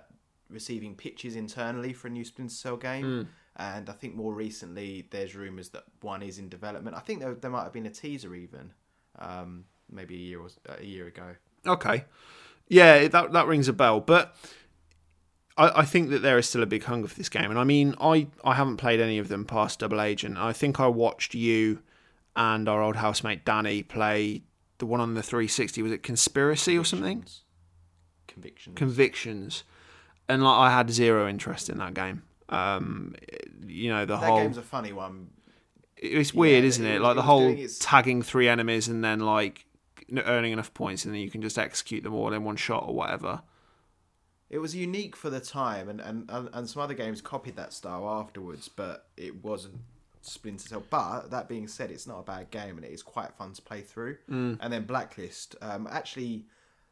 B: receiving pitches internally for a new Splinter Cell game, and I think more recently there's rumors that one is in development. I think there, there might have been a teaser even, um, maybe a year or a year ago.
A: Okay. Yeah, that that rings a bell. But I, I think that there is still a big hunger for this game. And I mean, I, I haven't played any of them past Double Agent. I think I watched you and our old housemate Danny play the one on the 360. Was it Conspiracy or something?
B: Convictions.
A: Convictions. And like I had zero interest in that game. Um, you know the
B: that
A: whole
B: game's a funny one.
A: it's weird,
B: Yeah,
A: isn't
B: it
A: it? Like
B: it
A: the whole
B: its-
A: tagging three enemies and then like earning enough points and then you can just execute them all in one shot or whatever.
B: It was unique for the time, and, and, and, some other games copied that style afterwards, but it wasn't Splinter Cell. But that being said, it's not a bad game, and it is quite fun to play through.
A: Mm.
B: And then Blacklist, um, actually,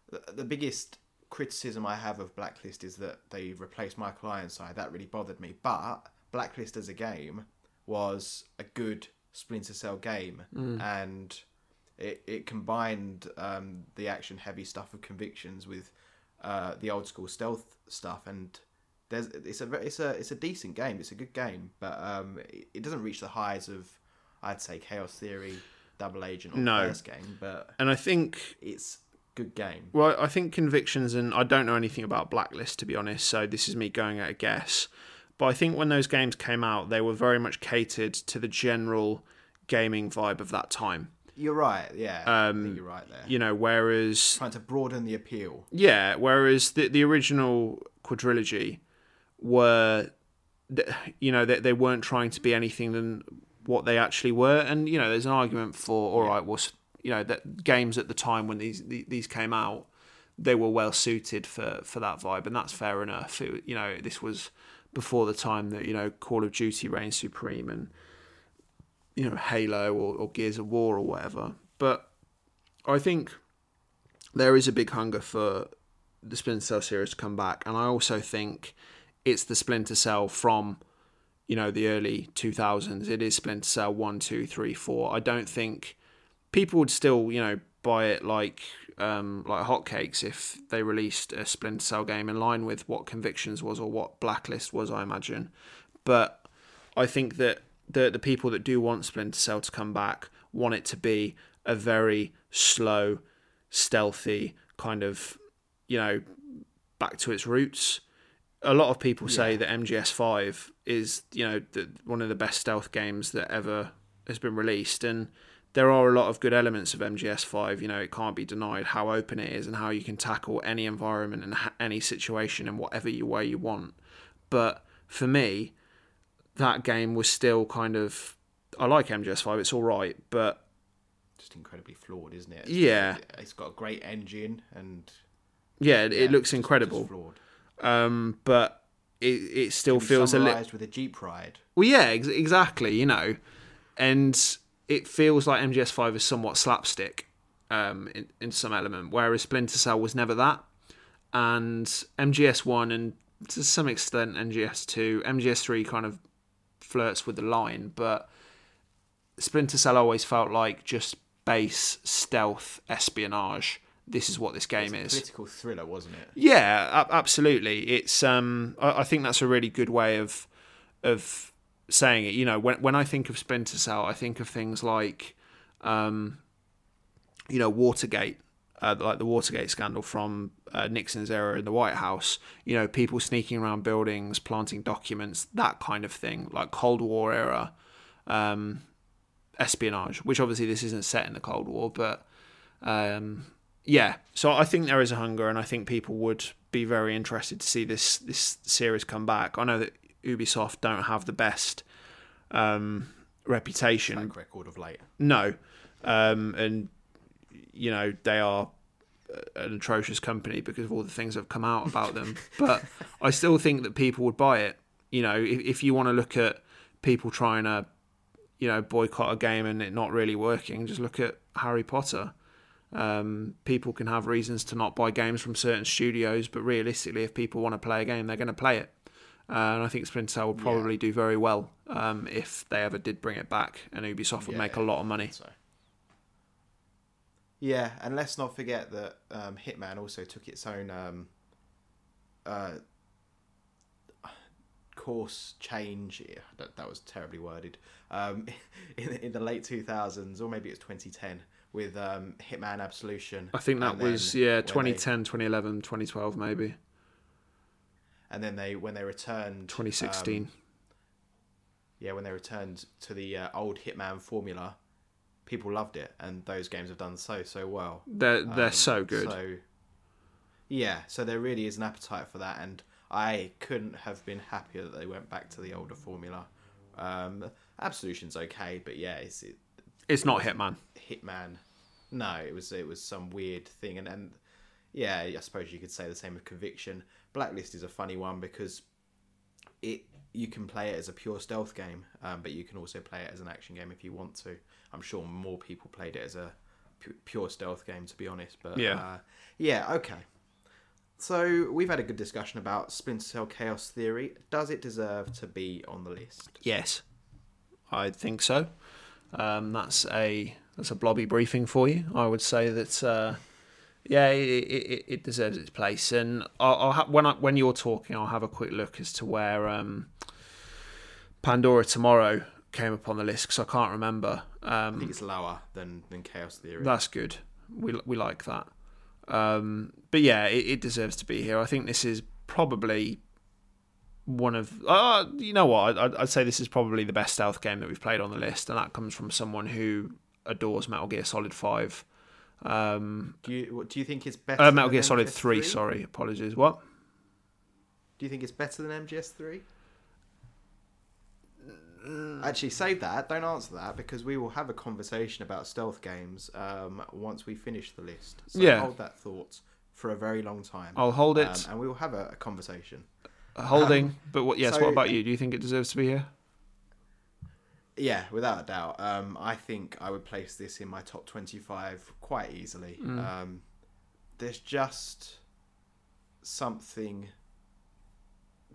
B: the- the biggest criticism I have of Blacklist is that they replaced Michael Ironside. That really bothered me. But Blacklist as a game was a good Splinter Cell game, and it it combined um, the action heavy stuff of Convictions with uh, the old school stealth stuff, and there's it's a it's a it's a decent game. It's a good game, but um, it, it doesn't reach the highs of I'd say Chaos Theory, Double Agent, or
A: No.
B: first game, but
A: And I think
B: it's good game.
A: Well, I think convictions, and I don't know anything about Blacklist to be honest, so this is me going at a guess. But I think when those games came out, they were very much catered to the general gaming vibe of that time.
B: You're right. Yeah, I think um, you're right there.
A: You know, whereas
B: Trying to broaden the appeal.
A: yeah, whereas the the original quadrilogy were, you know, they, they weren't trying to be anything than what they actually were, and you know, there's an argument for all right, well, you know, that games at the time when these these came out, they were well suited for for that vibe, and that's fair enough. It, you know, this was before the time that you know Call of Duty reigned supreme and you know Halo or, or Gears of War or whatever. But I think there is a big hunger for the Splinter Cell series to come back, and I also think it's the Splinter Cell from you know the early 2000s. It is Splinter Cell one, two, three, four. I don't think people would still you know buy it like um, like hotcakes if they released a Splinter Cell game in line with what Convictions was or what Blacklist was. I imagine, but I think that the the people that do want Splinter Cell to come back want it to be a very slow, stealthy kind of, you know, back to its roots. A lot of people say that MGS5 is, you know, the, one of the best stealth games that ever has been released, and there are a lot of good elements of MGS5. You know, it can't be denied how open it is and how you can tackle any environment and ha- any situation in whatever you way you want. But for me, that game was still kind of. I like MGS5. It's all right, but
B: Just incredibly flawed, isn't it?
A: Yeah.
B: It's got a great engine and
A: yeah, it, it
B: yeah,
A: looks incredible.
B: just flawed.
A: Um, but it it still feels a little.
B: with a Jeep ride.
A: Well, yeah, ex- exactly. You know, and it feels like MGS5 is somewhat slapstick um, in in some element, whereas Splinter Cell was never that. And MGS1 and to some extent MGS2, MGS3 kind of flirts with the line, but Splinter Cell always felt like just base stealth espionage. This is what this game is.
B: a political thriller, wasn't it?
A: Yeah, absolutely. It's um, I, I think that's a really good way of of saying it. You know, when when I think of Splinter Cell, I think of things like, um, you know, Watergate, uh, like the Watergate scandal from uh, Nixon's era in the White House. You know, people sneaking around buildings, planting documents, that kind of thing, like Cold War era um, espionage. Which obviously this isn't set in the Cold War, but um, yeah. So I think there is a hunger, and I think people would be very interested to see this this series come back. I know that Ubisoft don't have the best um, reputation.
B: Track record of late.
A: No, um, and you know they are an atrocious company because of all the things that have come out about them. (laughs) but I still think that people would buy it. You know, if, if you want to look at people trying to, you know, boycott a game and it not really working, just look at Harry Potter. Um, people can have reasons to not buy games from certain studios, but realistically, if people want to play a game, they're going to play it. Uh, and I think Splinter Cell would probably do very well um, if they ever did bring it back, and Ubisoft would make a lot of money.
B: So. Yeah, and let's not forget that um, Hitman also took its own um, uh, course change. Yeah, that, that was terribly worded. Um, (laughs) in, in the late 2000s, or maybe it's 2010, with um, Hitman Absolution.
A: I think that was yeah
B: when they-
A: 2010, 2011, 2012 maybe
B: and then they when they returned
A: 2016.
B: um, yeah, when they returned to the uh, old Hitman formula, people loved it, and those games have done so so well.
A: they're they're
B: Um,
A: so good.
B: So, yeah, so there really is an appetite for that, and I couldn't have been happier that they went back to the older formula. Um, Absolution's okay, but yeah, it's it,
A: it's not Hitman.
B: Hitman. No, it was it was some weird thing, and and yeah, I suppose you could say the same with Conviction. Blacklist is a funny one because it you can play it as a pure stealth game, um, but you can also play it as an action game if you want to. I'm sure more people played it as a pu- pure stealth game, to be honest. But
A: Yeah.
B: uh, yeah, okay. So we've had a good discussion about Splinter Cell Chaos Theory. Does it deserve to be on the list?
A: Yes, I think so. Um, that's a that's a blobby briefing for you. I would say that uh, yeah, it, it, it deserves its place. And I'll, I'll ha- when I, when you're talking, I'll have a quick look as to where um, Pandora Tomorrow came up on the list because I can't remember.
B: I
A: Um,
B: think it's lower than, than Chaos Theory.
A: that's good. We we like that. Um, but yeah, it, it deserves to be here. I think this is probably one of uh, you know what I'd, I'd say this is probably the best stealth game that we've played on the list, and that comes from someone who adores Metal Gear Solid Five. Um,
B: do you what, do you think it's better?
A: uh, Metal
B: than
A: Gear Solid
B: MGS3?
A: Three. Sorry, apologies. What?
B: Do you think it's better than MGS Three? Actually, save that. Don't answer that because we will have a conversation about stealth games um, once we finish the list. So
A: Yeah.
B: hold that thought for a very long time.
A: I'll hold it.
B: Um, and we will have a, a conversation.
A: holding. but what? Yes.
B: so-
A: what about you? Do you think it deserves to be here?
B: Yeah, without a doubt. Um, I think I would place this in my top 25 quite easily.
A: Mm.
B: Um, there's just something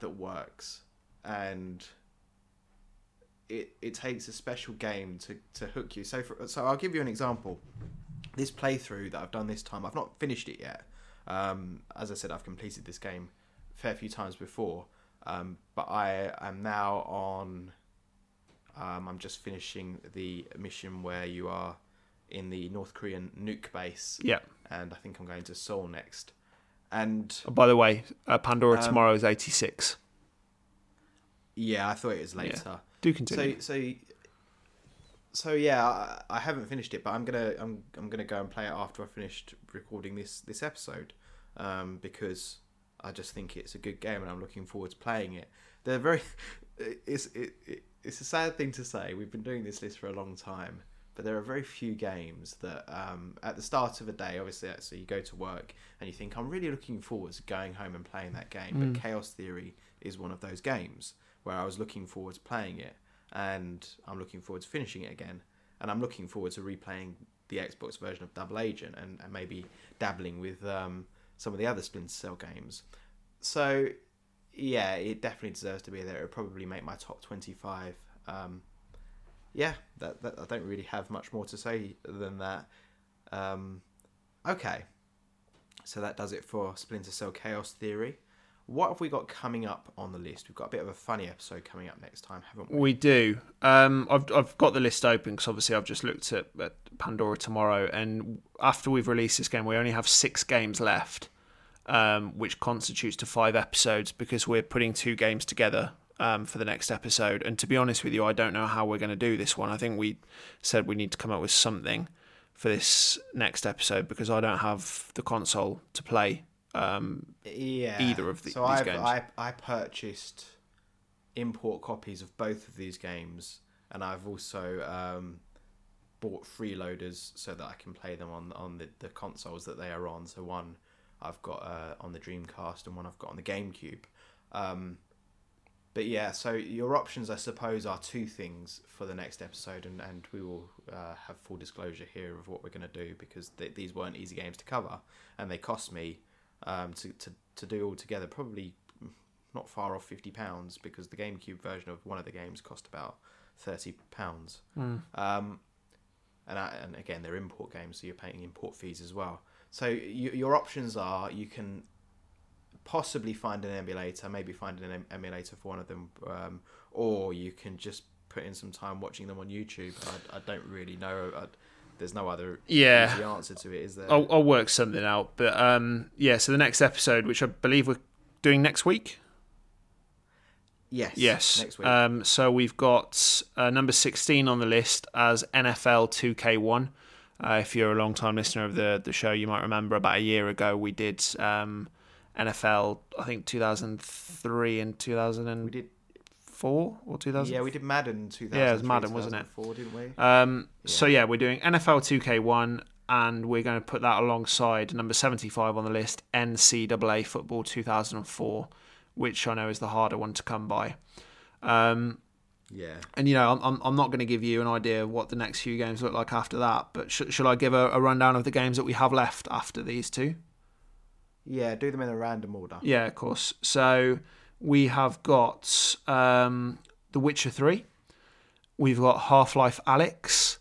B: that works, and it it takes a special game to, to hook you. So for, so I'll give you an example. This playthrough that I've done this time, I've not finished it yet. Um, as I said, I've completed this game a fair few times before, um, but I am now on. Um, I'm just finishing the mission where you are in the North Korean nuke base,
A: Yeah.
B: and I think I'm going to Seoul next. And
A: Oh, by the way, uh, Pandora
B: Um,
A: Tomorrow is eighty six.
B: yeah, I thought it was later.
A: Do continue.
B: So so so yeah, I, I haven't finished it, but I'm gonna I'm I'm gonna go and play it after I finished recording this this episode, um, because I just think it's a good game and I'm looking forward to playing it. They're very (laughs) it's it, it it's a sad thing to say. We've been doing this list for a long time, but there are very few games that um, at the start of a day, obviously, so you go to work and you think I'm really looking forward to going home and playing that game.
A: Mm.
B: But Chaos Theory is one of those games where I was looking forward to playing it, and I'm looking forward to finishing it again, and I'm looking forward to replaying the Xbox version of Double Agent and, and maybe dabbling with um, some of the other Splinter Cell games. So yeah, it definitely deserves to be there. It would probably make my top twenty-five. Um, yeah, that, that I don't really have much more to say than that. Um, okay, so that does it for Splinter Cell Chaos Theory. What have we got coming up on the list? We've got a bit of a funny episode coming up next time, haven't we?
A: We do. Um, I've I've got the list open because obviously I've just looked at, at Pandora tomorrow, and after we've released this game, we only have six games left, um, which constitutes to five episodes because we're putting two games together um, for the next episode. And to be honest with you, I don't know how we're going to do this one. I think we said we need to come up with something for this next episode because I don't have the console to play. Um,
B: yeah
A: either of the-
B: so
A: these
B: I've,
A: games.
B: I I purchased import copies of both of these games, and I've also um, bought freeloaders so that I can play them on on the, the consoles that they are on. So one I've got uh, on the Dreamcast, and one I've got on the GameCube. Um, but yeah, so your options, I suppose, are two things for the next episode, and, and we will uh, have full disclosure here of what we're going to do because th- these weren't easy games to cover, and they cost me um, to, to, to do all together probably not far off fifty pounds because the GameCube version of one of the games cost about thirty pounds.
A: Hmm.
B: Um, and I, and again, they're import games, so you're paying import fees as well. So you, your options are you can possibly find an emulator, maybe find an em- emulator for one of them, um, or you can just put in some time watching them on YouTube. I, I don't really know. I, there's no other
A: Yeah.
B: easy answer to it, is there?
A: I'll, I'll work something out. But um, yeah, so the next episode, which I believe we're doing next week.
B: yes.
A: Yes.
B: Next week.
A: Um, so we've got uh, number 16 on the list as NFL 2K1. Uh, if you're a long time listener of the, the show, you might remember about a year ago we did um, NFL, I think 2003 and 2004
B: we did.
A: or 2000.
B: Yeah, we did Madden 2000.
A: Yeah, it was Madden, wasn't it?
B: Four, Didn't we?
A: Um, So yeah, we're doing NFL 2K1, and we're going to put that alongside number 75 on the list, NCAA Football 2004, which I know is the harder one to come by. Um,
B: Yeah.
A: And you know, I'm I'm, I'm not going to give you an idea of what the next few games look like after that. But sh- shall I give a, a rundown of the games that we have left after these two?
B: Yeah, do them in a random order.
A: Yeah, of course. So we have got um, The Witcher 3. We've got Half Life Alyx.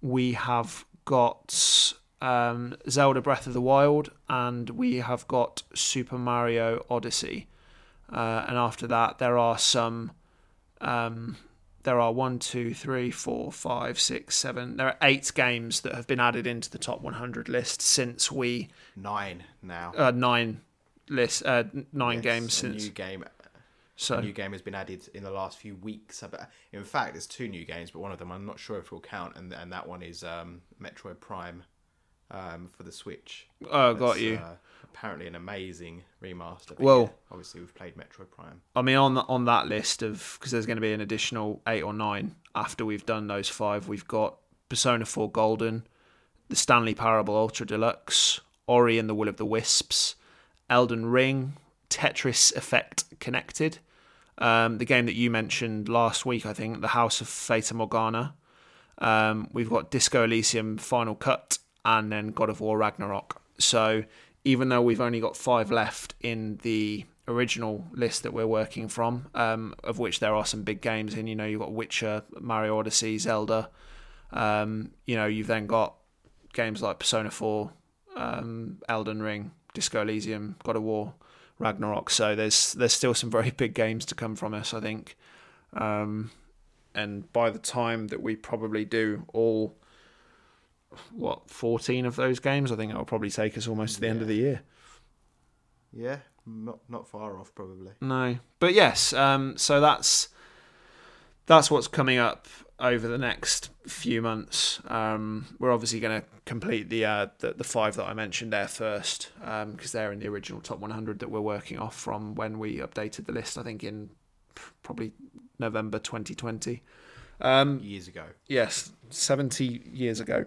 A: We have got um, Zelda Breath of the Wild. And we have got Super Mario Odyssey. Uh, and after that, there are some. Um, there are one, two, three, four, five, six, seven. There are eight games that have been added into the top 100 list since we
B: Nine now.
A: uh, nine list uh, nine
B: Yes,
A: games
B: a
A: since.
B: new game.
A: so
B: A new game has been added in the last few weeks. In fact, there's two new games, but one of them I'm not sure if it will count, and and that one is um, Metroid Prime um, for the Switch.
A: oh, got
B: That's,
A: you.
B: Uh, apparently, an amazing remaster.
A: Well-
B: yeah, obviously we've played Metroid Prime.
A: I mean, on the, on that list of because there's going to be an additional eight or nine after we've done those five. We've got Persona 4 Golden, the Stanley Parable Ultra Deluxe, Ori and the Will of the Wisps, Elden Ring, Tetris Effect Connected, um, the game that you mentioned last week, I think, The House of Fata Morgana. Um, we've got Disco Elysium Final Cut, and then God of War Ragnarok. So even though we've only got five left in the original list that we're working from, um, of which there are some big games in, you know, you've got Witcher, Mario Odyssey, Zelda. Um, you know, you've then got games like Persona 4, um, Elden Ring, Disco Elysium, God of War, Ragnarok. So there's there's still some very big games to come from us, I think. Um, and by the time that we probably do all what 14 of those games, I think it'll probably take us almost to the end of the year.
B: Yeah, not not far off probably.
A: No, but yes. Um, so that's that's what's coming up over the next few months. Um, we're obviously going to complete the, uh, the the five that I mentioned there first, because they're in the original top 100 that we're working off from when we updated the list. I think in probably November 2020. Um,
B: Years ago.
A: yes, 70 years ago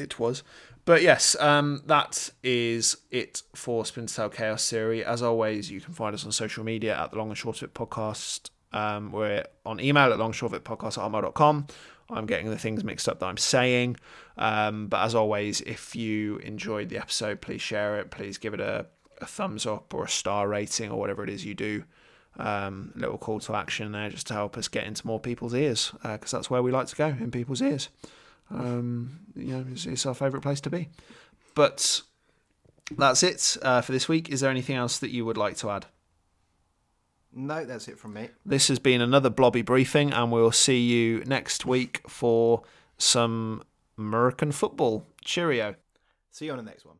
A: it was. But yes, um, that is it for Splinter Cell Chaos Theory. As always, you can find us on social media at the Long and Short of It podcast. Um, we're on email at longshortofitpodcast at hotmail.com. I'm getting the things mixed up that I'm saying. Um, but as always, if you enjoyed the episode, please share it. Please give it a, a thumbs up or a star rating or whatever it is you do. Um, little call to action there just to help us get into more people's ears because that's where we like to go in people's ears. Um, you know, it's, it's our favourite place to be. But that's it uh, for this week. Is there anything else that you would like to add?
B: No, that's it from me.
A: This has been another Blobby briefing, and we'll see you next week for some American football. Cheerio.
B: See you on the next one.